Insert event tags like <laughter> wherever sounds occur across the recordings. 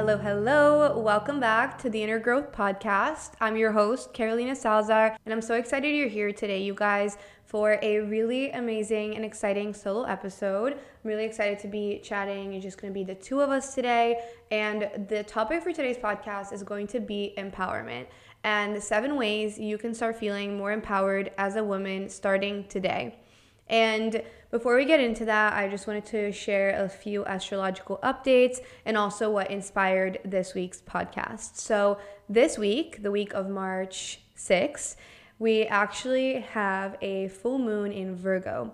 Hello, hello. Welcome back to the Inner Growth Podcast. I'm your host, Carolina Salazar, and I'm so excited you're here today, you guys, for a really amazing and exciting solo episode. I'm really excited to be chatting. It's just going to be the two of us today. And the topic for today's podcast is going to be empowerment and the seven ways you can start feeling more empowered as a woman starting today. And before we get into that, I just wanted to share a few astrological updates and also what inspired this week's podcast. So, this week, the week of March 6th, we actually have a full moon in Virgo.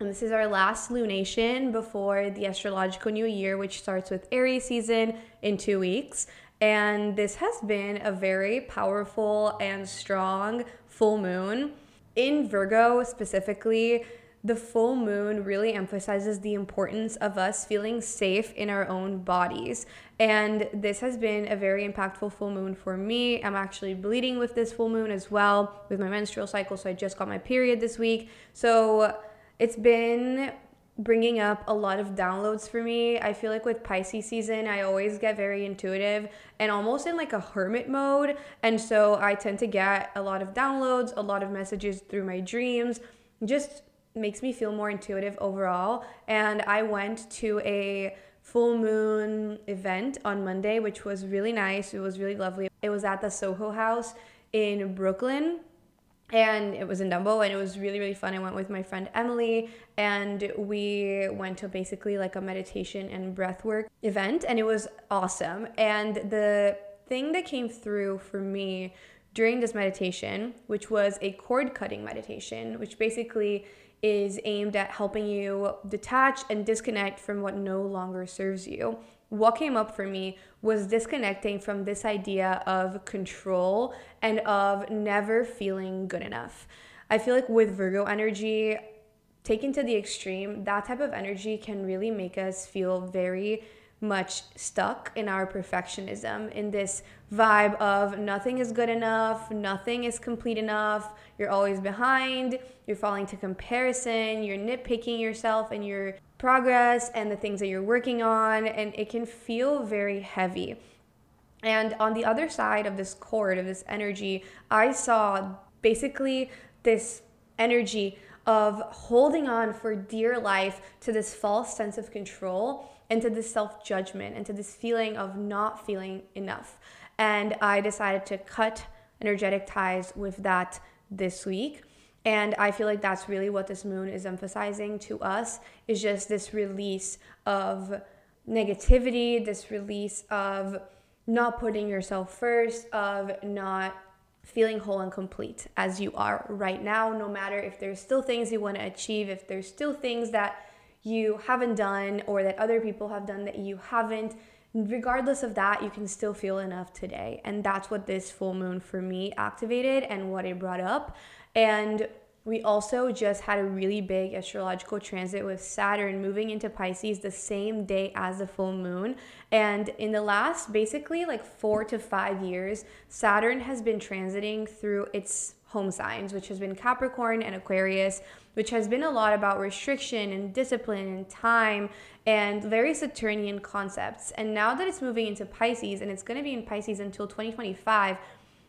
And this is our last lunation before the astrological new year, which starts with Aries season in two weeks. And this has been a very powerful and strong full moon. In Virgo specifically, the full moon really emphasizes the importance of us feeling safe in our own bodies. And this has been a very impactful full moon for me. I'm actually bleeding with this full moon as well with my menstrual cycle. So I just got my period this week. So it's been bringing up a lot of downloads for me. I feel like with Pisces season, I always get very intuitive and almost in like a hermit mode. And so I tend to get a lot of downloads, a lot of messages through my dreams. Just makes me feel more intuitive overall. And I went to a full moon event on Monday, which was really nice. It was really lovely. It was at the Soho House in Brooklyn. And it was in Dumbo, and it was really, really fun. I went with my friend Emily, and we went to basically like a meditation and breathwork event, and it was awesome. And the thing that came through for me during this meditation, which was a cord cutting meditation, which basically is aimed at helping you detach and disconnect from what no longer serves you. What came up for me was disconnecting from this idea of control and of never feeling good enough. I feel like with Virgo energy, taken to the extreme, that type of energy can really make us feel very much stuck in our perfectionism, in this vibe of nothing is good enough, nothing is complete enough, you're always behind, you're falling to comparison, you're nitpicking yourself and your progress and the things that you're working on, and it can feel very heavy. And on the other side of this cord, of this energy, I saw basically this energy of holding on for dear life to this false sense of control and to this self judgment and to this feeling of not feeling enough. And I decided to cut energetic ties with that this week. And I feel like that's really what this moon is emphasizing to us is just this release of negativity, this release of not putting yourself first, of not feeling whole and complete as you are right now, no matter if there's still things you want to achieve, if there's still things that you haven't done or that other people have done that you haven't. Regardless of that, you can still feel enough today. And that's what this full moon for me activated and what it brought up. And we also just had a really big astrological transit with Saturn moving into Pisces the same day as the full moon. And in the last basically like four to five years, Saturn has been transiting through its home signs, which has been Capricorn and Aquarius, which has been a lot about restriction and discipline and time and very Saturnian concepts. And now that it's moving into Pisces and it's going to be in Pisces until 2025,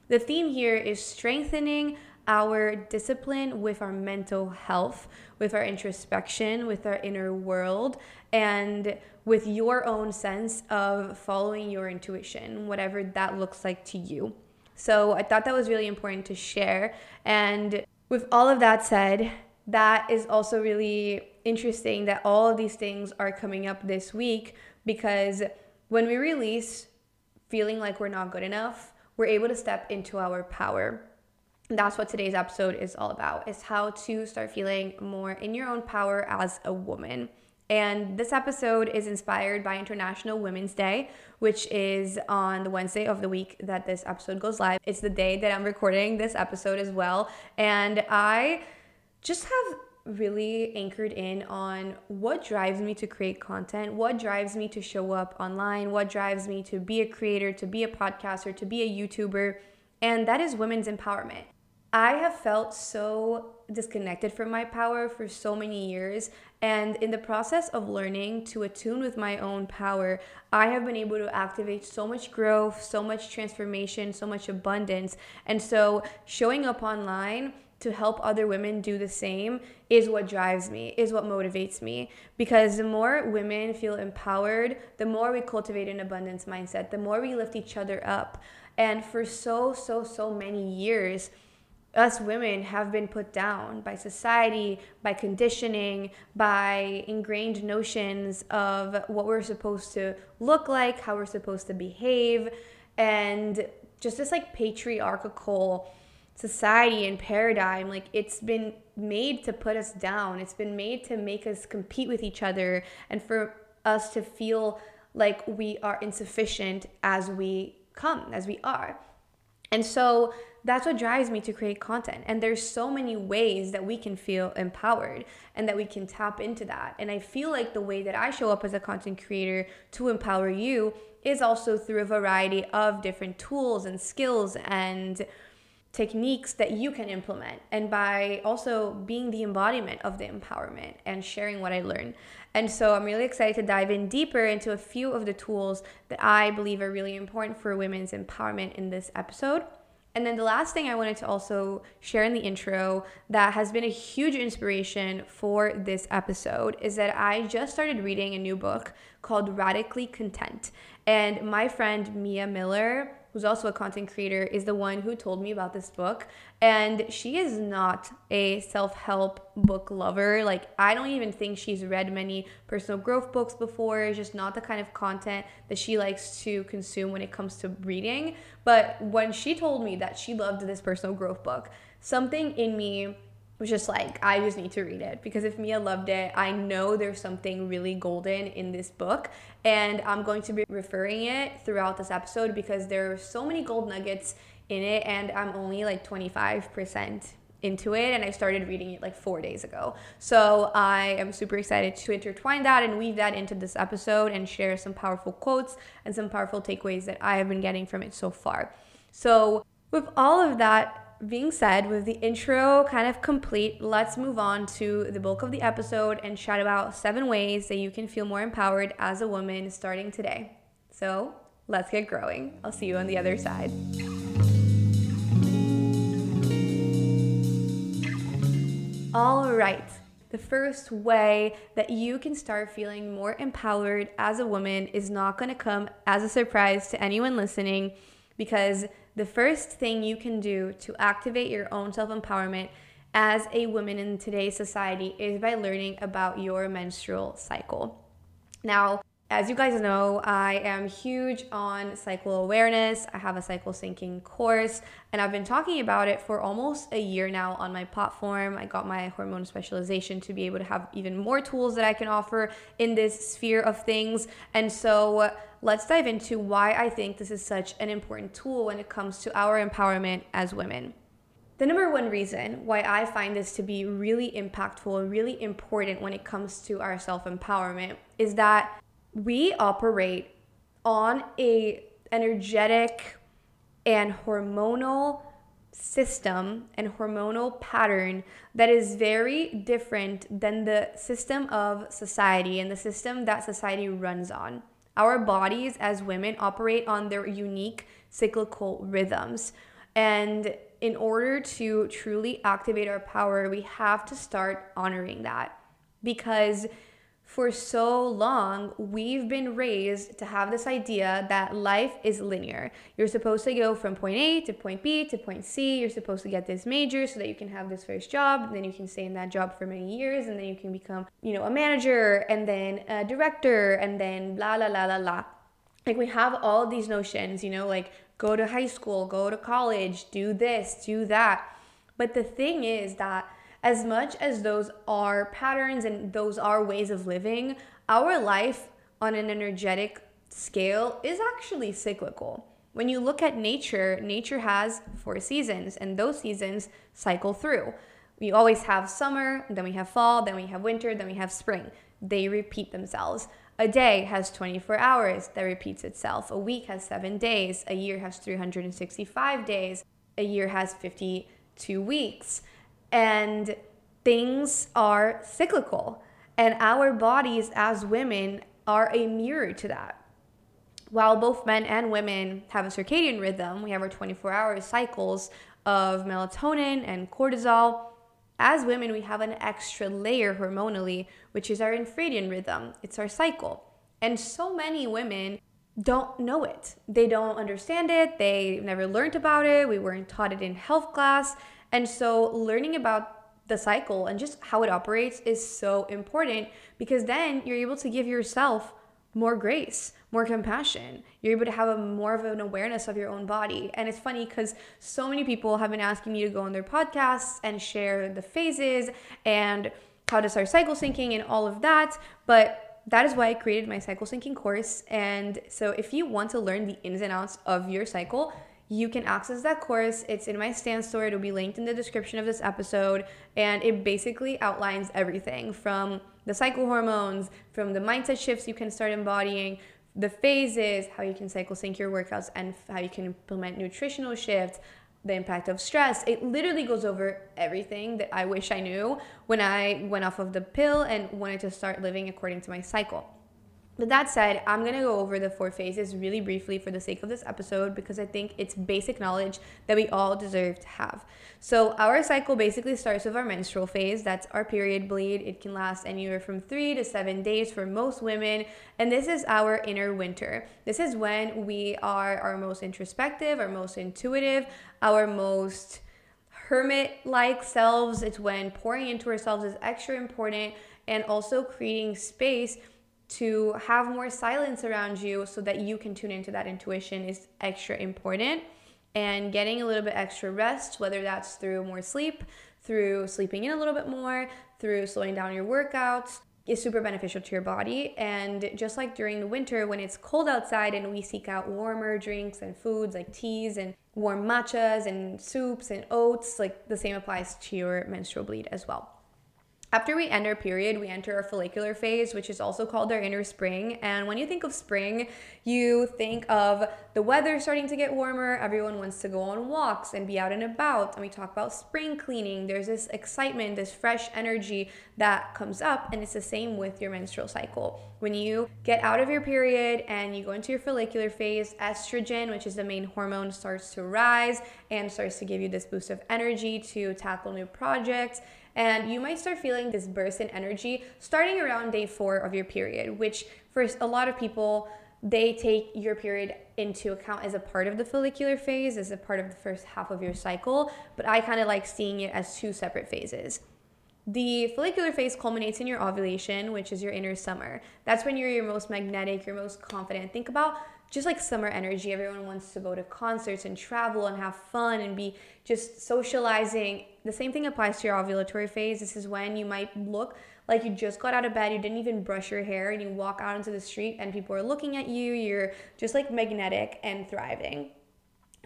the theme here is strengthening our discipline with our mental health, with our introspection, with our inner world, and with your own sense of following your intuition, whatever that looks like to you. So I thought that was really important to share. And with all of that said, that is also really interesting that all of these things are coming up this week because when we release feeling like we're not good enough, we're able to step into our power. that's what today's episode is all about is how to start feeling more in your own power as a woman. And this episode is inspired by International Women's Day, which is on the Wednesday of the week that this episode goes live. It's the day that I'm recording this episode as well. And I just have really anchored in on what drives me to create content, what drives me to show up online, what drives me to be a creator, to be a podcaster, to be a YouTuber, and that is women's empowerment. I have felt so disconnected from my power for so many years. And in the process of learning to attune with my own power, I have been able to activate so much growth, so much transformation, so much abundance. And so showing up online to help other women do the same is what drives me, is what motivates me. Because the more women feel empowered, the more we cultivate an abundance mindset, the more we lift each other up. And for so, so, so many years, us women have been put down by society, by conditioning, by ingrained notions of what we're supposed to look like, how we're supposed to behave, and just this like patriarchal society and paradigm like it's been made to put us down. It's been made to make us compete with each other and for us to feel like we are insufficient as we come as we are. And so that's what drives me to create content. And there's so many ways that we can feel empowered and that we can tap into that. And i feel like the way that i show up as a content creator to empower you is also through a variety of different tools and skills and techniques that you can implement and by also being the embodiment of the empowerment and sharing what I learned. And so I'm really excited to dive in deeper into a few of the tools that I believe are really important for women's empowerment in this episode. And then the last thing I wanted to also share in the intro that has been a huge inspiration for this episode is that I just started reading a new book called Radically Content. And my friend Mia Miller who's also a content creator, is the one who told me about this book. And she is not a self help book lover. Like, I don't even think she's read many personal growth books before. It's just not the kind of content that she likes to consume when it comes to reading. But when she told me that she loved this personal growth book, something in me was just like, I just need to read it because if Mia loved it, I know there's something really golden in this book. And I'm going to be referring it throughout this episode because there are so many gold nuggets in it, and I'm only like 25% into it and I started reading it like four days ago. So I am super excited to intertwine that and weave that into this episode and share some powerful quotes and some powerful takeaways that I have been getting from it so far. So, with all of that being said, with the intro kind of complete, let's move on to the bulk of the episode and chat about seven ways that you can feel more empowered as a woman starting today. So let's get growing. I'll see you on the other side. All right. The first way that you can start feeling more empowered as a woman is not going to come as a surprise to anyone listening because the first thing you can do to activate your own self empowerment as a woman in today's society is by learning about your menstrual cycle. Now, as you guys know, I am huge on cycle awareness. I have a cycle syncing course, and I've been talking about it for almost a year now on my platform. I got my hormone specialization to be able to have even more tools that I can offer in this sphere of things. And so, let's dive into why I think this is such an important tool when it comes to our empowerment as women. The number one reason why I find this to be really impactful and really important when it comes to our self empowerment is that we operate on a energetic and hormonal system and hormonal pattern that is very different than the system of society and the system that society runs on. Our bodies as women operate on their unique cyclical rhythms. And in order to truly activate our power, we have to start honoring that because for so long, we've been raised to have this idea that life is linear. You're supposed to go from point A to point B to point C. You're supposed to get this major so that you can have this first job. Then you can stay in that job for many years. And then you can become, you know, a manager and then a director and then blah, blah, blah, blah, blah. Like we have all these notions, you know, like go to high school, go to college, do this, do that. But the thing is that as much as those are patterns and those are ways of living, our life on an energetic scale is actually cyclical. When you look at nature, nature has four seasons, and those seasons cycle through. We always have summer, then we have fall, then we have winter, then we have spring. They repeat themselves. A day has 24 hours that repeats itself. A week has seven days. A year has 365 days. A year has 52 weeks and things are cyclical and our bodies as women are a mirror to that while both men and women have a circadian rhythm we have our 24 hour cycles of melatonin and cortisol as women we have an extra layer hormonally which is our infradian rhythm it's our cycle and so many women don't know it. They don't understand it. They never learned about it. We weren't taught it in health class. And so learning about the cycle and just how it operates is so important because then you're able to give yourself more grace, more compassion. You're able to have a more of an awareness of your own body. And it's funny because so many people have been asking me to go on their podcasts and share the phases and how to start cycle syncing and all of that. But that is why I created my cycle syncing course. And so if you want to learn the ins and outs of your cycle, you can access that course. It's in my Stan Store. It'll be linked in the description of this episode. And it basically outlines everything from the cycle hormones, from the mindset shifts you can start embodying, the phases, how you can cycle sync your workouts, and how you can implement nutritional shifts, the impact of stress. It literally goes over everything that I wish I knew when I went off of the pill and wanted to start living according to my cycle. But that said, I'm going to go over the four phases really briefly for the sake of this episode because I think it's basic knowledge that we all deserve to have. So, our cycle basically starts with our menstrual phase. That's our period bleed. It can last anywhere from three to seven days for most women. And this is our inner winter. This is when we are our most introspective, our most intuitive, our most hermit like selves. It's when pouring into ourselves is extra important and also creating space to have more silence around you so that you can tune into that intuition is extra important. And getting a little bit extra rest, whether that's through more sleep, through sleeping in a little bit more, through slowing down your workouts, is super beneficial to your body. And just like during the winter when it's cold outside and we seek out warmer drinks and foods like teas and warm matchas and soups and oats, like the same applies to your menstrual bleed as well. After we end our period, we enter our follicular phase, which is also called our inner spring. And when you think of spring, you think of the weather starting to get warmer, everyone wants to go on walks and be out and about. And we talk about spring cleaning. There's this excitement, this fresh energy that comes up, and it's the same with your menstrual cycle. When you get out of your period and you go into your follicular phase, estrogen, which is the main hormone, starts to rise and starts to give you this boost of energy to tackle new projects and you might start feeling this burst in energy starting around day four of your period, which for a lot of people, they take your period into account as a part of the follicular phase, as a part of the first half of your cycle. But I kind of like seeing it as two separate phases. The follicular phase culminates in your ovulation, which is your inner summer. That's when you're your most magnetic, your most confident. Think about just like summer energy. Everyone wants to go to concerts and travel and have fun and be just socializing. The same thing applies to your ovulatory phase. This is when you might look like you just got out of bed, you didn't even brush your hair, and you walk out into the street and people are looking at you. You're just like magnetic and thriving.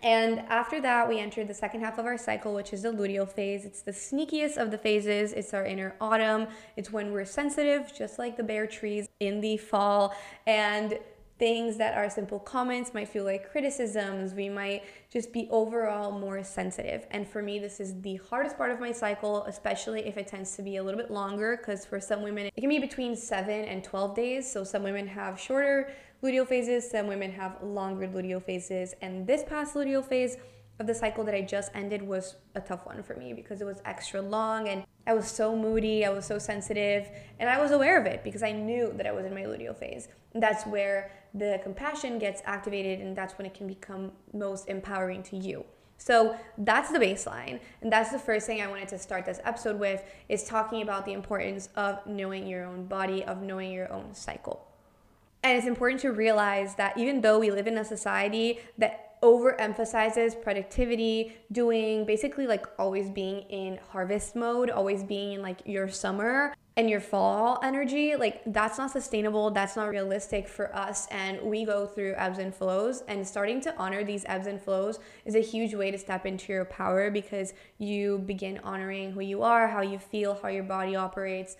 And after that, we enter the second half of our cycle, which is the luteal phase. It's the sneakiest of the phases. It's our inner autumn. It's when we're sensitive, just like the bare trees in the fall. And things that are simple comments might feel like criticisms. We might just be overall more sensitive. And for me, this is the hardest part of my cycle, especially if it tends to be a little bit longer, because for some women, it can be between seven and 12 days. So some women have shorter luteal phases, some women have longer luteal phases. And this past luteal phase, of the cycle that I just ended was a tough one for me because it was extra long and I was so moody, I was so sensitive, and I was aware of it because I knew that I was in my luteal phase. And that's where the compassion gets activated and that's when it can become most empowering to you. So that's the baseline. And that's the first thing I wanted to start this episode with is talking about the importance of knowing your own body, of knowing your own cycle. And it's important to realize that even though we live in a society that overemphasizes productivity, doing basically like always being in harvest mode, always being in like your summer and your fall energy. Like that's not sustainable, that's not realistic for us. And we go through ebbs and flows, and starting to honor these ebbs and flows is a huge way to step into your power because you begin honoring who you are, how you feel, how your body operates.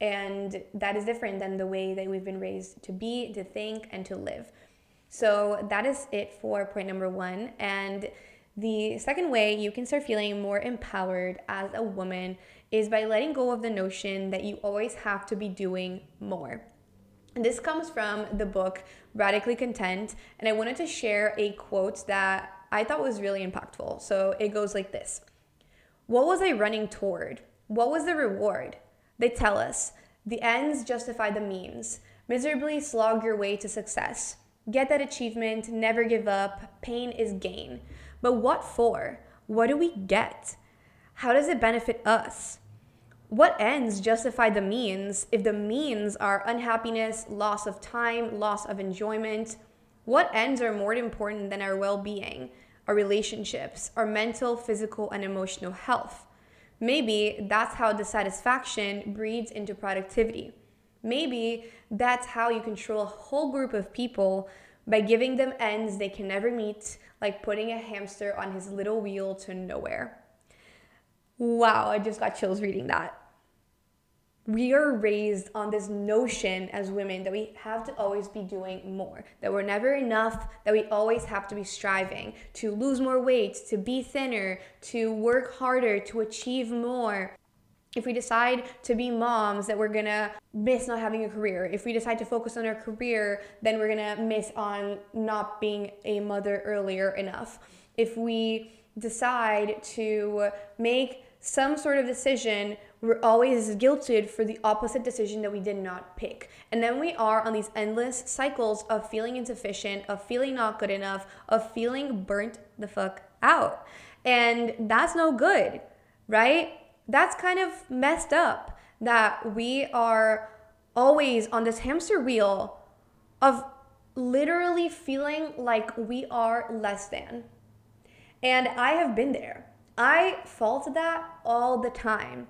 And that is different than the way that we've been raised to be, to think, and to live. So that is it for point number one. And the second way you can start feeling more empowered as a woman is by letting go of the notion that you always have to be doing more. And this comes from the book Radically Content. And I wanted to share a quote that I thought was really impactful. So it goes like this What was I running toward? What was the reward? They tell us the ends justify the means. Miserably slog your way to success. Get that achievement, never give up. Pain is gain. But what for? What do we get? How does it benefit us? What ends justify the means if the means are unhappiness, loss of time, loss of enjoyment? What ends are more important than our well being, our relationships, our mental, physical, and emotional health? Maybe that's how dissatisfaction breeds into productivity. Maybe that's how you control a whole group of people by giving them ends they can never meet, like putting a hamster on his little wheel to nowhere. Wow, I just got chills reading that. We are raised on this notion as women that we have to always be doing more, that we're never enough, that we always have to be striving to lose more weight, to be thinner, to work harder, to achieve more. If we decide to be moms that we're gonna miss not having a career. If we decide to focus on our career then we're gonna miss on not being a mother earlier enough. If we decide to make some sort of decision we're always guilted for the opposite decision that we did not pick. And then we are on these endless cycles of feeling insufficient, of feeling not good enough, of feeling burnt the fuck out. And that's no good, right? that's kind of messed up that we are always on this hamster wheel of literally feeling like we are less than. And I have been there. I fall to that all the time.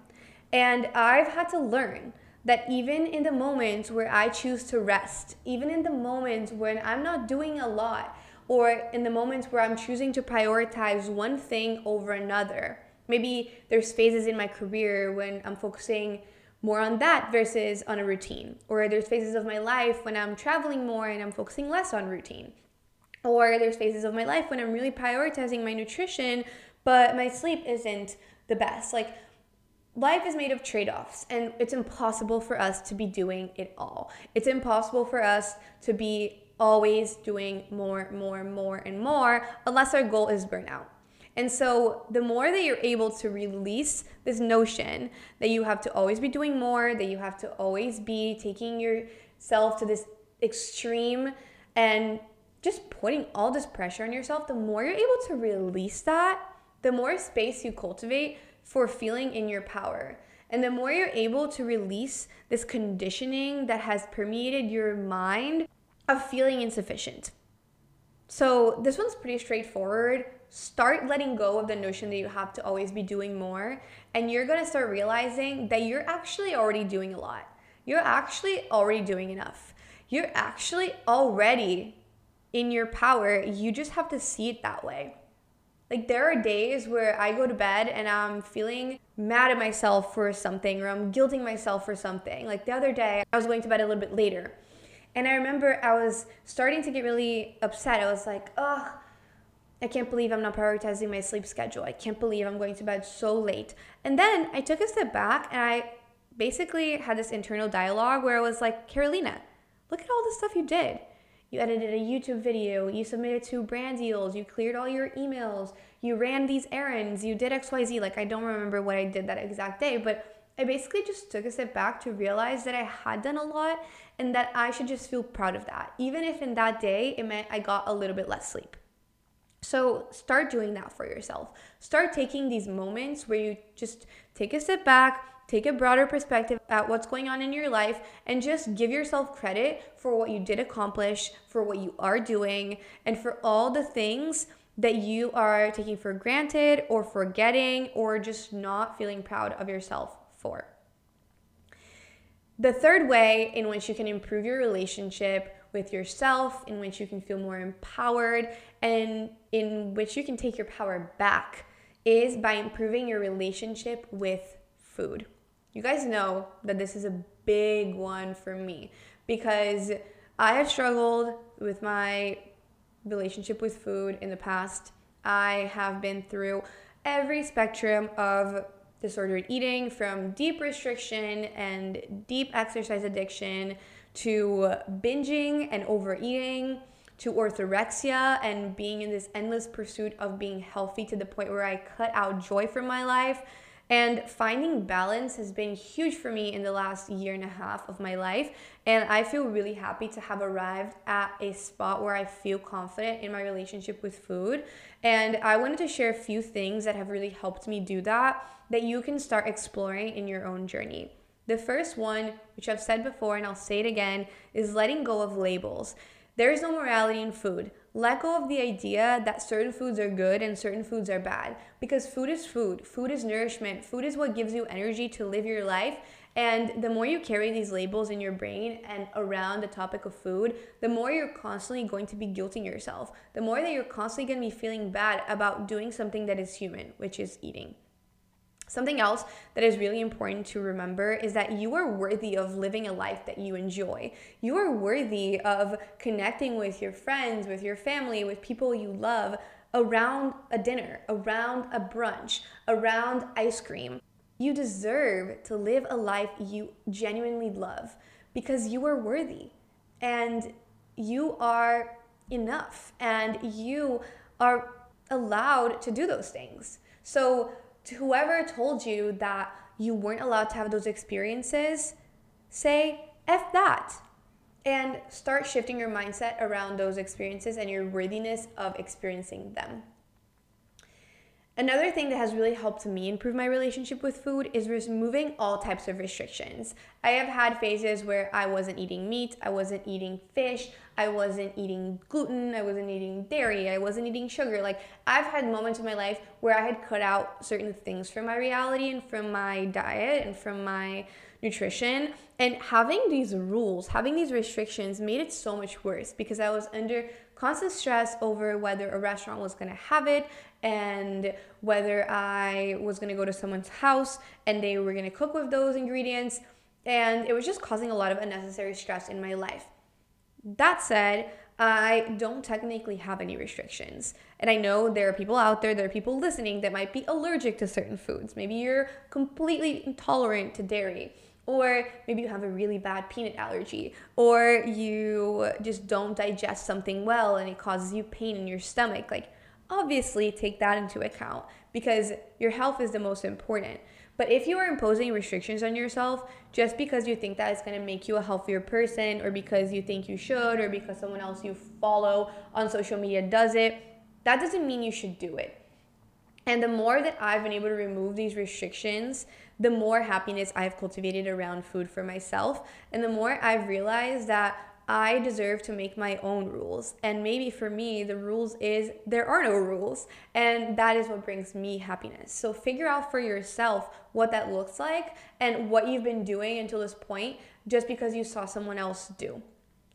And I've had to learn that even in the moments where I choose to rest, even in the moments when I'm not doing a lot, or in the moments where I'm choosing to prioritize one thing over another, Maybe there's phases in my career when I'm focusing more on that versus on a routine. Or there's phases of my life when I'm traveling more and I'm focusing less on routine. Or there's phases of my life when I'm really prioritizing my nutrition, but my sleep isn't the best. Like, life is made of trade offs, and it's impossible for us to be doing it all. It's impossible for us to be always doing more, more, more, and more unless our goal is burnout. And so, the more that you're able to release this notion that you have to always be doing more, that you have to always be taking yourself to this extreme and just putting all this pressure on yourself, the more you're able to release that, the more space you cultivate for feeling in your power. And the more you're able to release this conditioning that has permeated your mind of feeling insufficient. So, this one's pretty straightforward start letting go of the notion that you have to always be doing more and you're to start realizing that you're actually already doing a lot. You're actually already doing enough. You're actually already in your power. You just have to see it that way. Like there are days where I go to bed and I'm feeling mad at myself for something or I'm guilting myself for something. Like the other day, I was going to bed a little bit later. And I remember I was starting to get really upset. I was like, "Ugh, I can't believe I'm not prioritizing my sleep schedule. I can't believe I'm going to bed so late. And then I took a step back and I basically had this internal dialogue where I was like, Carolina, look at all the stuff you did. You edited a YouTube video, you submitted two brand deals, you cleared all your emails, you ran these errands, you did XYZ. Like, I don't remember what I did that exact day, but I basically just took a step back to realize that I had done a lot and that I should just feel proud of that, even if in that day it meant I got a little bit less sleep. So start doing that for yourself. Start taking these moments where you just take a step back, take a broader perspective at what's going on in your life, and just give yourself credit for what you did accomplish, for what you are doing, and for all the things that you are taking for granted or forgetting or just not feeling proud of yourself for. The third way in which you can improve your relationship with yourself, in which you can feel more empowered, and in which you can take your power back is by improving your relationship with food. You guys know that this is a big one for me because I have struggled with my relationship with food in the past. I have been through every spectrum of disordered eating from deep restriction and deep exercise addiction to binging and overeating to orthorexia and being in this endless pursuit of being healthy to the point where I cut out joy from my life. And finding balance has been huge for me in the last year and a half of my life. And I feel really happy to have arrived at a spot where I feel confident in my relationship with food. And I wanted to share a few things that have really helped me do that, that you can start exploring in your own journey. The first one, which I've said before and I'll say it again, is letting go of labels. There is no morality in food. Let go of the idea that certain foods are good and certain foods are bad because food is food. Food is nourishment. Food is what gives you energy to live your life. And the more you carry these labels in your brain and around the topic of food, the more you're constantly going to be guilting yourself. The more that you're constantly going to be feeling bad about doing something that is human, which is eating. Something else that is really important to remember is that you are worthy of living a life that you enjoy. You are worthy of connecting with your friends, with your family, with people you love around a dinner, around a brunch, around ice cream. You deserve to live a life you genuinely love because you are worthy and you are enough and you are allowed to do those things. So, to whoever told you that you weren't allowed to have those experiences, say F that and start shifting your mindset around those experiences and your worthiness of experiencing them. Another thing that has really helped me improve my relationship with food is removing all types of restrictions. I have had phases where I wasn't eating meat, I wasn't eating fish, I wasn't eating gluten, I wasn't eating dairy, I wasn't eating sugar. Like, I've had moments in my life where I had cut out certain things from my reality and from my diet and from my nutrition. And having these rules, having these restrictions made it so much worse because I was under constant stress over whether a restaurant was gonna have it and whether I was gonna go to someone's house and they were gonna cook with those ingredients. And it was just causing a lot of unnecessary stress in my life. That said, I don't technically have any restrictions. And I know there are people out there, there are people listening that might be allergic to certain foods. Maybe you're completely intolerant to dairy or maybe you have a really bad peanut allergy, or you just don't digest something well and it causes you pain in your stomach. Like, obviously, take that into account because your health is the most important. But if you are imposing restrictions on yourself just because you think that it's to make you a healthier person, or because you think you should, or because someone else you follow on social media does it, that doesn't mean you should do it. And the more that I've been able to remove these restrictions, the more happiness I've cultivated around food for myself. And the more I've realized that I deserve to make my own rules. And maybe for me, the rules is there are no rules. And that is what brings me happiness. So figure out for yourself what that looks like and what you've been doing until this point just because you saw someone else do.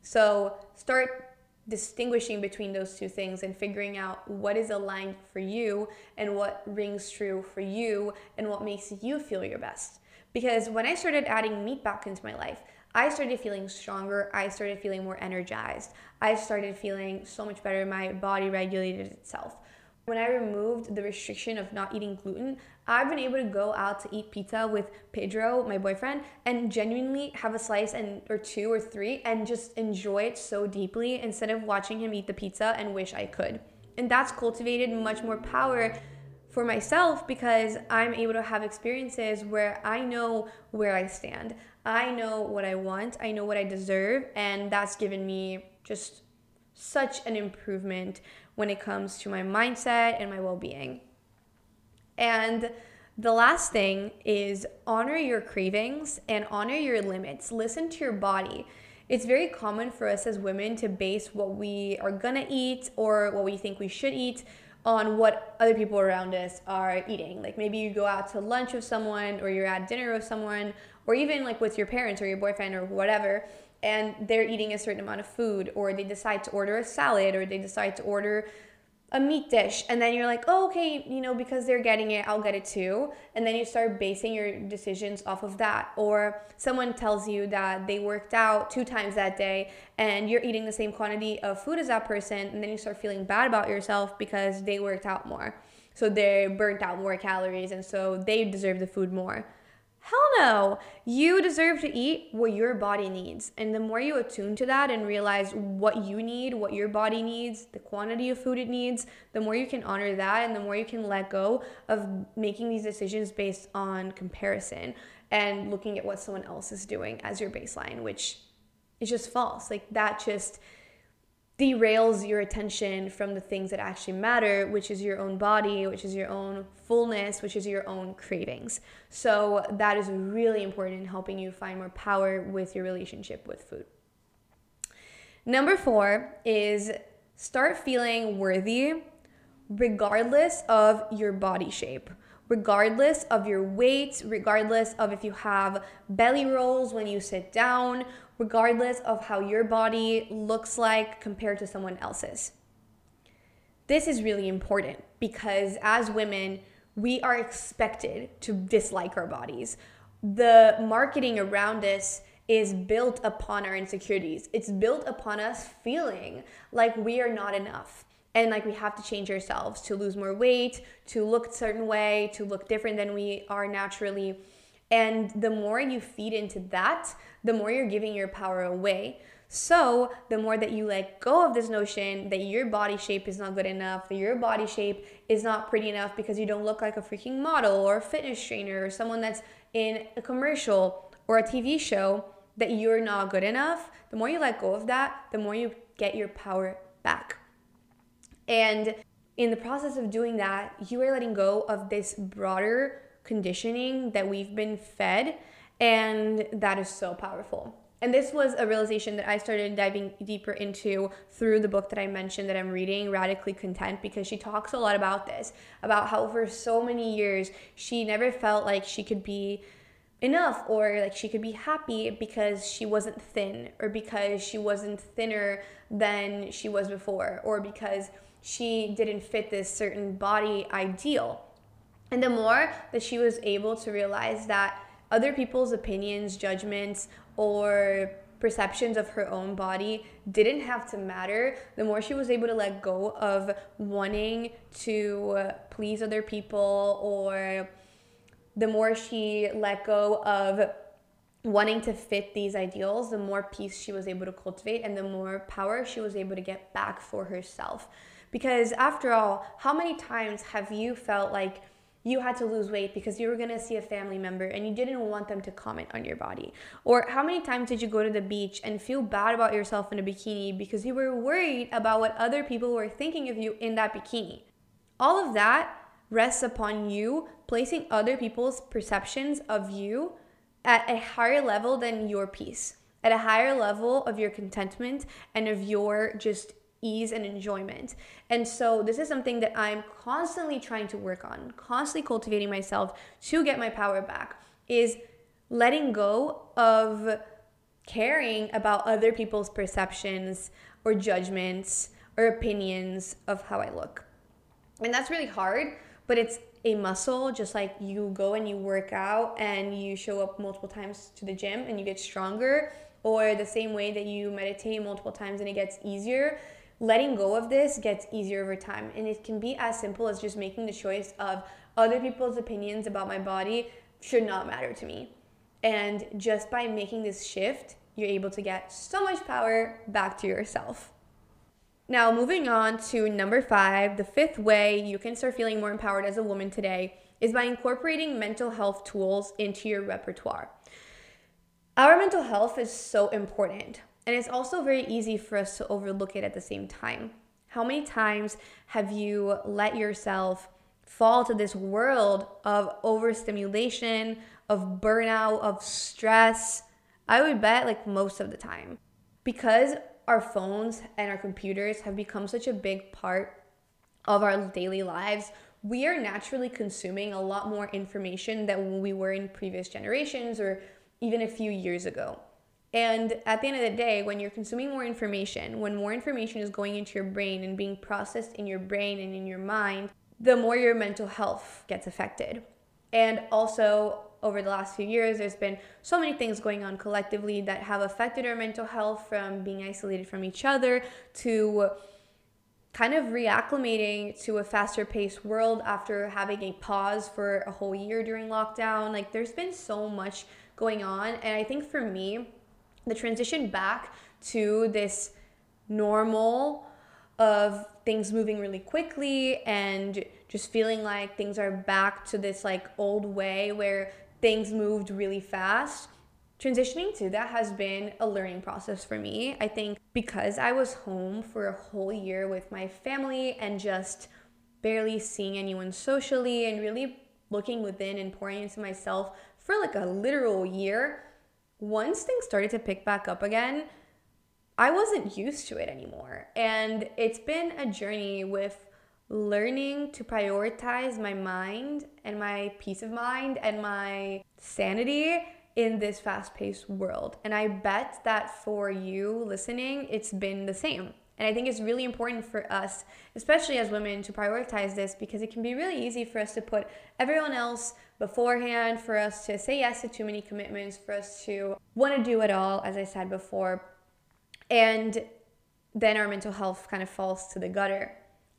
So start distinguishing between those two things and figuring out what is aligned for you and what rings true for you and what makes you feel your best. Because when I started adding meat back into my life, I started feeling stronger. I started feeling more energized. I started feeling so much better. My body regulated itself. When I removed the restriction of not eating gluten, I've been able to go out to eat pizza with Pedro, my boyfriend, and genuinely have a slice and or two or three and just enjoy it so deeply instead of watching him eat the pizza and wish I could. And that's cultivated much more power for myself because I'm able to have experiences where I know where I stand. I know what I want, I know what I deserve, and that's given me just such an improvement when it comes to my mindset and my well being. And the last thing is honor your cravings and honor your limits. Listen to your body. It's very common for us as women to base what we are gonna eat or what we think we should eat on what other people around us are eating. Like maybe you go out to lunch with someone or you're at dinner with someone or even like with your parents or your boyfriend or whatever and they're eating a certain amount of food or they decide to order a salad or they decide to order a meat dish and then you're like oh okay you know because they're getting it i'll get it too and then you start basing your decisions off of that. Or someone tells you that they worked out two times that day and you're eating the same quantity of food as that person and then you start feeling bad about yourself because they worked out more. So they burnt out more calories and so they deserve the food more Hell no. You deserve to eat what your body needs. And the more you attune to that and realize what you need, what your body needs, the quantity of food it needs, the more you can honor that and the more you can let go of making these decisions based on comparison and looking at what someone else is doing as your baseline, which is just false. Like that just derails your attention from the things that actually matter, which is your own body, which is your own fullness, which is your own cravings. So, that is really important in helping you find more power with your relationship with food. Number four is start feeling worthy regardless of your body shape regardless of your weight, regardless of if you have belly rolls when you sit down, regardless of how your body looks like compared to someone else's. This is really important because as women, we are expected to dislike our bodies. The marketing around us is built upon our insecurities. It's built upon us feeling like we are not enough and like we have to change ourselves to lose more weight, to look a certain way, to look different than we are naturally. And the more you feed into that, the more you're giving your power away. So, the more that you let go of this notion that your body shape is not good enough, that your body shape is not pretty enough because you don't look like a freaking model or a fitness trainer or someone that's in a commercial or a TV show, that you're not good enough, the more you let go of that, the more you get your power back. And in the process of doing that, you are letting go of this broader conditioning that we've been fed and that is so powerful. And this was a realization that I started diving deeper into through the book that I mentioned that I'm reading, Radically Content, because she talks a lot about this, about how for so many years she never felt like she could be enough or like she could be happy because she wasn't thin or because she wasn't thinner than she was before or because she didn't fit this certain body ideal. And the more that she was able to realize that other people's opinions, judgments, or perceptions of her own body didn't have to matter, the more she was able to let go of wanting to please other people, or the more she let go of wanting to fit these ideals, the more peace she was able to cultivate and the more power she was able to get back for herself. Because after all, how many times have you felt like you had to lose weight because you were going to see a family member and you didn't want them to comment on your body? Or how many times did you go to the beach and feel bad about yourself in a bikini because you were worried about what other people were thinking of you in that bikini? All of that rests upon you placing other people's perceptions of you at a higher level than your peace, at a higher level of your contentment and of your just ease and enjoyment. And so this is something that I'm constantly trying to work on, constantly cultivating myself to get my power back is letting go of caring about other people's perceptions or judgments or opinions of how I look. And that's really hard, but it's a muscle just like you go and you work out and you show up multiple times to the gym and you get stronger or the same way that you meditate multiple times and it gets easier letting go of this gets easier over time. And it can be as simple as just making the choice of, other people's opinions about my body should not matter to me. And just by making this shift, you're able to get so much power back to yourself. Now, moving on to number five, the fifth way you can start feeling more empowered as a woman today is by incorporating mental health tools into your repertoire. Our mental health is so important, and it's also very easy for us to overlook it at the same time. How many times have you let yourself fall to this world of overstimulation, of burnout, of stress? I would bet like most of the time. Because our phones and our computers have become such a big part of our daily lives, we are naturally consuming a lot more information than we were in previous generations or even a few years ago. And at the end of the day, when you're consuming more information, when more information is going into your brain and being processed in your brain and in your mind, the more your mental health gets affected. And also, over the last few years, there's been so many things going on collectively that have affected our mental health from being isolated from each other to kind of reacclimating to a faster paced world after having a pause for a whole year during lockdown. Like, there's been so much going on. And I think for me, the transition back to this normal of things moving really quickly and just feeling like things are back to this like old way where things moved really fast transitioning to that has been a learning process for me. I think because I was home for a whole year with my family and just barely seeing anyone socially and really looking within and pouring into myself for like a literal year, once things started to pick back up again, I wasn't used to it anymore. And it's been a journey with learning to prioritize my mind and my peace of mind and my sanity in this fast paced world. And I bet that for you listening, it's been the same. And I think it's really important for us, especially as women, to prioritize this because it can be really easy for us to put everyone else beforehand, for us to say yes to too many commitments, for us to want to do it all, as I said before. And then our mental health kind of falls to the gutter.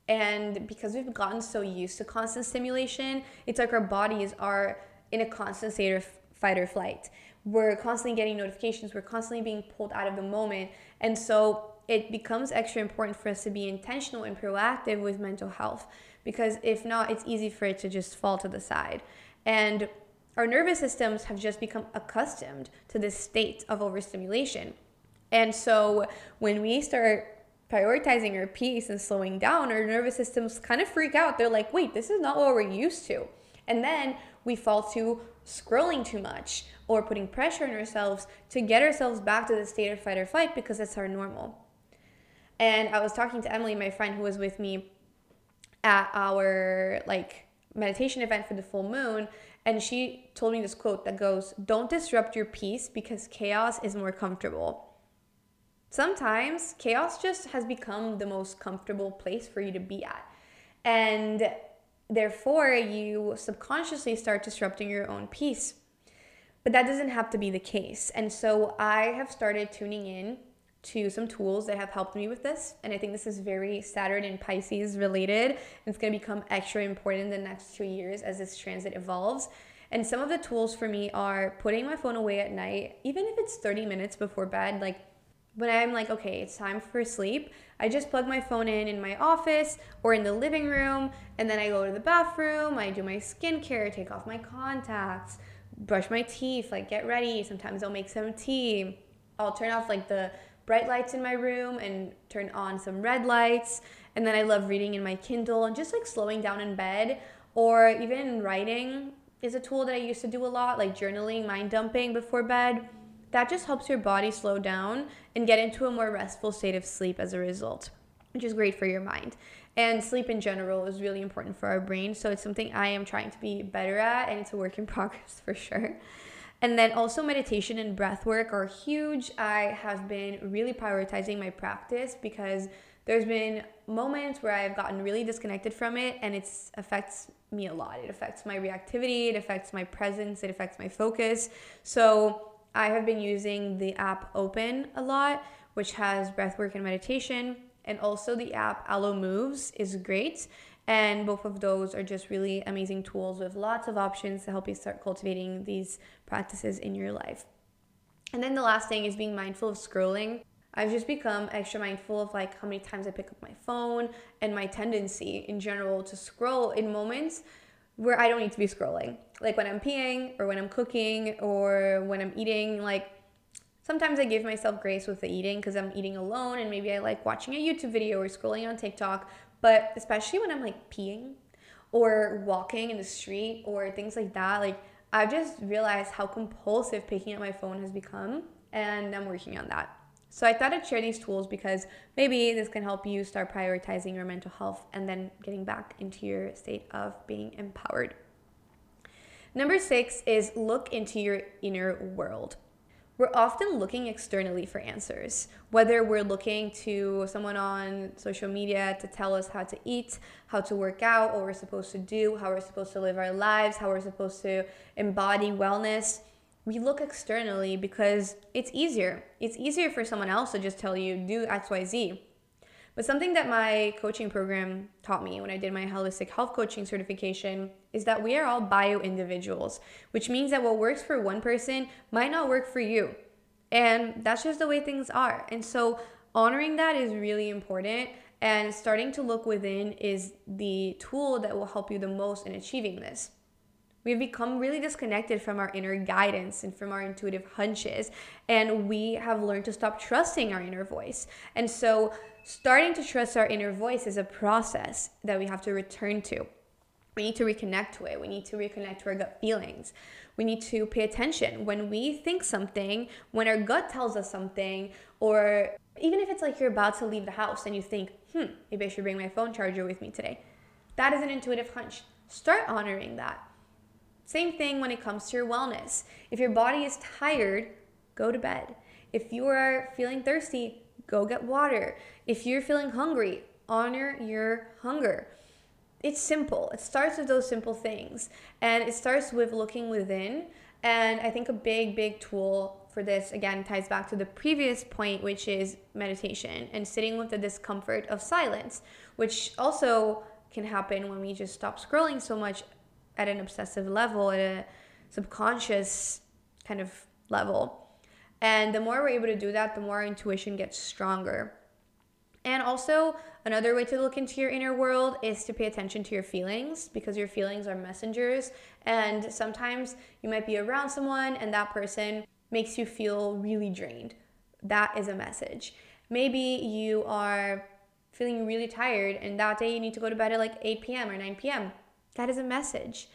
And because we've gotten so used to constant stimulation, it's like our bodies are in a constant state of fight or flight. We're constantly getting notifications, we're constantly being pulled out of the moment. And so it becomes extra important for us to be intentional and proactive with mental health because if not, it's easy for it to just fall to the side. And our nervous systems have just become accustomed to this state of overstimulation. And so when we start prioritizing our peace and slowing down, our nervous systems kind of freak out. They're like, wait, this is not what we're used to. And then we fall to scrolling too much or putting pressure on ourselves to get ourselves back to the state of fight or flight because it's our normal. And I was talking to Emily, my friend who was with me at our like meditation event for the full moon, and she told me this quote that goes, "Don't disrupt your peace because chaos is more comfortable." Sometimes chaos just has become the most comfortable place for you to be at. And Therefore, you subconsciously start disrupting your own peace. But that doesn't have to be the case. And so I have started tuning in to some tools that have helped me with this. And I think this is very Saturn and Pisces related. It's going to become extra important in the next two years as this transit evolves. And some of the tools for me are putting my phone away at night, even if it's 30 minutes before bed, like when I'm like, okay, it's time for sleep, I just plug my phone in in my office or in the living room, and then I go to the bathroom, I do my skincare, take off my contacts, brush my teeth, like get ready. Sometimes I'll make some tea. I'll turn off like the bright lights in my room and turn on some red lights. And then I love reading in my Kindle and just like slowing down in bed or even writing is a tool that I used to do a lot, like journaling, mind dumping before bed that just helps your body slow down and get into a more restful state of sleep as a result, which is great for your mind. And sleep in general is really important for our brain. So it's something I am trying to be better at, and it's a work in <laughs> progress for sure. And then also, meditation and breath work are huge. I have been really prioritizing my practice because there's been moments where I've gotten really disconnected from it and it affects me a lot. It affects my reactivity, it affects my presence, it affects my focus. So, I have been using the app Open a lot, which has breathwork and meditation. And also the app Alo Moves is great. And both of those are just really amazing tools with lots of options to help you start cultivating these practices in your life. And then the last thing is being mindful of scrolling. I've just become extra mindful of like how many times I pick up my phone and my tendency in general to scroll in moments where I don't need to be scrolling. Like when I'm peeing or when I'm cooking or when I'm eating, like sometimes I give myself grace with the eating because I'm eating alone and maybe I like watching a YouTube video or scrolling on TikTok. But especially when I'm like peeing or walking in the street or things like that, like I've just realized how compulsive picking up my phone has become and I'm working on that. So I thought I'd share these tools because maybe this can help you start prioritizing your mental health and then getting back into your state of being empowered. Number six is look into your inner world. We're often looking externally for answers, whether we're looking to someone on social media to tell us how to eat, how to work out, what we're supposed to do, how we're supposed to live our lives, how we're supposed to embody wellness we look externally because it's easier. It's easier for someone else to just tell you, do XYZ. But something that my coaching program taught me when I did my holistic health coaching certification is that we are all bio individuals, which means that what works for one person might not work for you. And that's just the way things are. And so honoring that is really important. And starting to look within is the tool that will help you the most in achieving this. We've become really disconnected from our inner guidance and from our intuitive hunches. And we have learned to stop trusting our inner voice. And so, starting to trust our inner voice is a process that we have to return to. We need to reconnect to it. We need to reconnect to our gut feelings. We need to pay attention when we think something, when our gut tells us something, or even if it's like you're about to leave the house and you think, hmm, maybe I should bring my phone charger with me today. That is an intuitive hunch. Start honoring that same thing when it comes to your wellness. If your body is tired, go to bed. If you are feeling thirsty, go get water. If you're feeling hungry, honor your hunger. It's simple. It starts with those simple things. And it starts with looking within. And I think a big, big tool for this, again, ties back to the previous point, which is meditation and sitting with the discomfort of silence, which also can happen when we just stop scrolling so much at an obsessive level, at a subconscious kind of level. And the more we're able to do that, the more our intuition gets stronger. And also, another way to look into your inner world is to pay attention to your feelings because your feelings are messengers. And sometimes you might be around someone and that person makes you feel really drained. That is a message. Maybe you are feeling really tired and that day you need to go to bed at like 8 p.m. or 9 p.m. That is a message.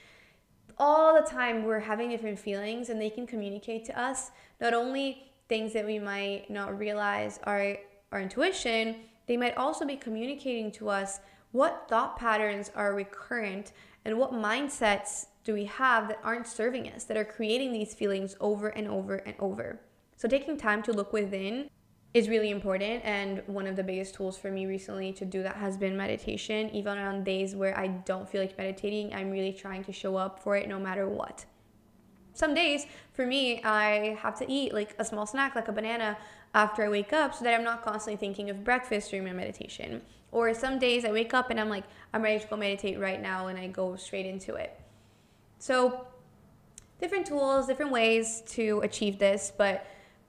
All the time, we're having different feelings, and they can communicate to us not only things that we might not realize are our intuition, they might also be communicating to us what thought patterns are recurrent and what mindsets do we have that aren't serving us, that are creating these feelings over and over and over. So, taking time to look within is really important. And one of the biggest tools for me recently to do that has been meditation even on days where i don't feel like meditating. I'm really trying to show up for it no matter what. Some days for me i have to eat like a small snack like a banana after i wake up so that i'm not constantly thinking of breakfast during my meditation. Or some days i wake up and i'm like i'm ready to go meditate right now and i go straight into it. So different tools different ways to achieve this but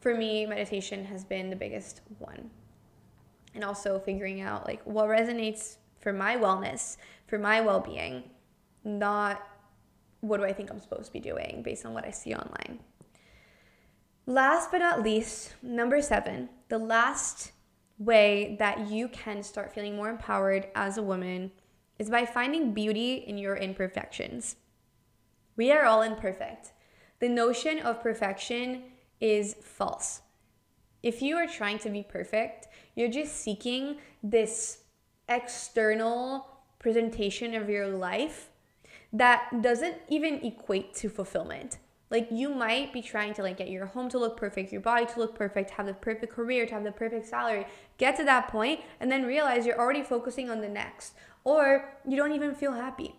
for me, meditation has been the biggest one. And also figuring out like what resonates for my wellness, for my well being, not what do I think I'm supposed to be doing based on what I see online. Last but not least, number seven, the last way that you can start feeling more empowered as a woman is by finding beauty in your imperfections. We are all imperfect. The notion of perfection is false. If you are trying to be perfect, you're just seeking this external presentation of your life that doesn't even equate to fulfillment. Like you might be trying to like get your home to look perfect, your body to look perfect, have the perfect career, to have the perfect salary, get to that point and then realize you're already focusing on the next or you don't even feel happy.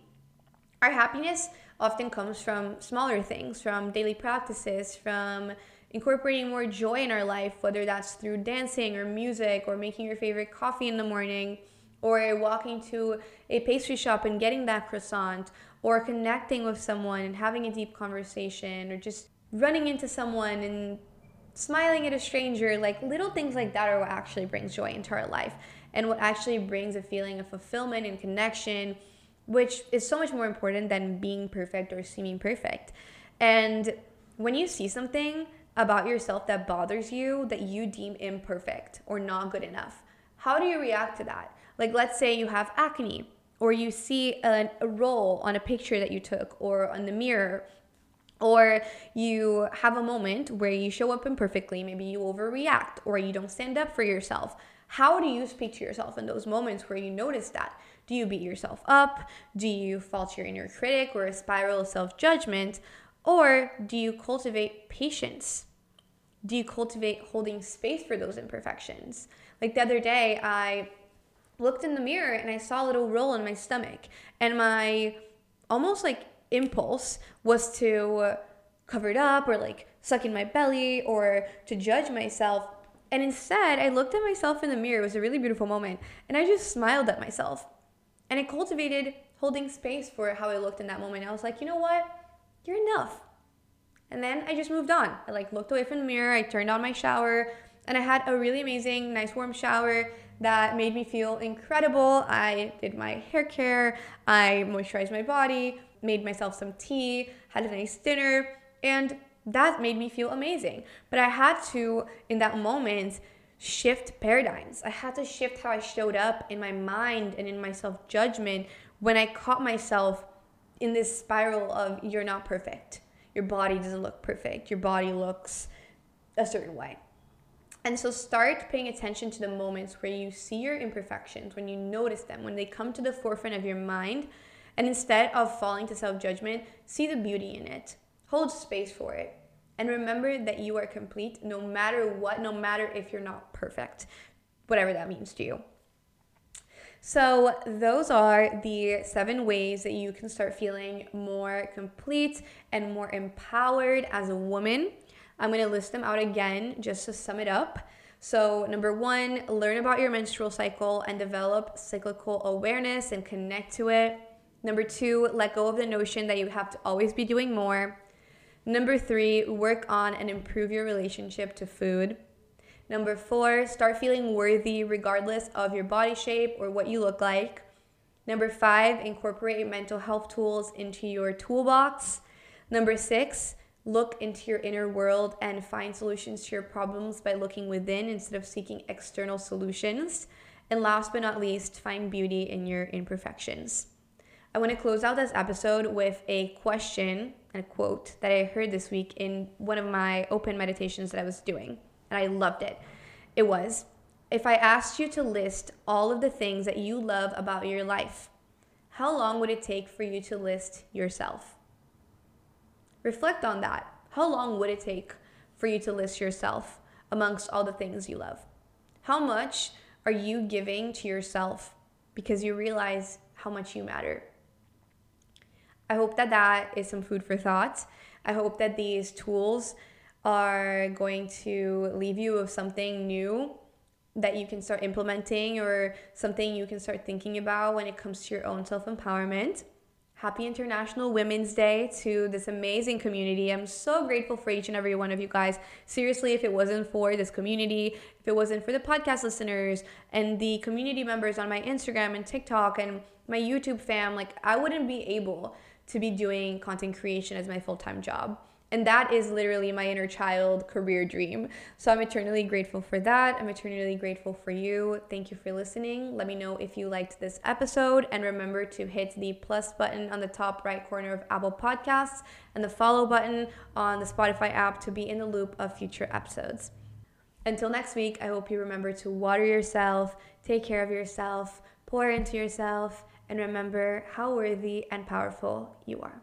Our happiness often comes from smaller things, from daily practices, from incorporating more joy in our life, whether that's through dancing or music or making your favorite coffee in the morning or walking to a pastry shop and getting that croissant, or connecting with someone and having a deep conversation, or just running into someone and smiling at a stranger, like little things like that are what actually brings joy into our life and what actually brings a feeling of fulfillment and connection, which is so much more important than being perfect or seeming perfect. And when you see something about yourself that bothers you, that you deem imperfect or not good enough, how do you react to that? Like, let's say you have acne, or you see a, a roll on a picture that you took, or on the mirror, or you have a moment where you show up imperfectly, maybe you overreact, or you don't stand up for yourself. How do you speak to yourself in those moments where you notice that? Do you beat yourself up? Do you fault your inner critic or a spiral of self judgment? Or do you cultivate patience? Do you cultivate holding space for those imperfections? Like the other day, I looked in the mirror and I saw a little roll in my stomach, and my almost like impulse was to cover it up or like suck in my belly or to judge myself. And instead, I looked at myself in the mirror. It was a really beautiful moment. And I just smiled at myself. And I cultivated holding space for how I looked in that moment. I was like, you know what? You're enough. And then I just moved on. I like looked away from the mirror. I turned on my shower and I had a really amazing, nice warm shower that made me feel incredible. I did my hair care, I moisturized my body, made myself some tea, had a nice dinner, and that made me feel amazing. But I had to, in that moment, shift paradigms. I had to shift how I showed up in my mind and in my self judgment when I caught myself in this spiral of you're not perfect. Your body doesn't look perfect. Your body looks a certain way. And so start paying attention to the moments where you see your imperfections, when you notice them, when they come to the forefront of your mind. And instead of falling to self judgment, see the beauty in it. Hold space for it. And remember that you are complete no matter what, no matter if you're not perfect, whatever that means to you. So, those are the seven ways that you can start feeling more complete and more empowered as a woman. I'm gonna list them out again just to sum it up. So, number one, learn about your menstrual cycle and develop cyclical awareness and connect to it. Number two, let go of the notion that you have to always be doing more. Number three, work on and improve your relationship to food. Number four, start feeling worthy regardless of your body shape or what you look like. Number five, incorporate mental health tools into your toolbox. Number six, look into your inner world and find solutions to your problems by looking within instead of seeking external solutions. And last but not least, find beauty in your imperfections. I want to close out this episode with a question and a quote that I heard this week in one of my open meditations that I was doing, and I loved it. It was If I asked you to list all of the things that you love about your life, how long would it take for you to list yourself? Reflect on that. How long would it take for you to list yourself amongst all the things you love? How much are you giving to yourself because you realize how much you matter? I hope that that is some food for thought. I hope that these tools are going to leave you with something new that you can start implementing or something you can start thinking about when it comes to your own self empowerment. Happy International Women's Day to this amazing community. I'm so grateful for each and every one of you guys. Seriously, if it wasn't for this community, if it wasn't for the podcast listeners and the community members on my Instagram and TikTok and my YouTube fam, like I wouldn't be able to be doing content creation as my full time job. And that is literally my inner child career dream. So I'm eternally grateful for that. I'm eternally grateful for you. Thank you for listening. Let me know if you liked this episode. And remember to hit the plus button on the top right corner of Apple Podcasts and the follow button on the Spotify app to be in the loop of future episodes. Until next week, I hope you remember to water yourself, take care of yourself, pour into yourself, and remember how worthy and powerful you are.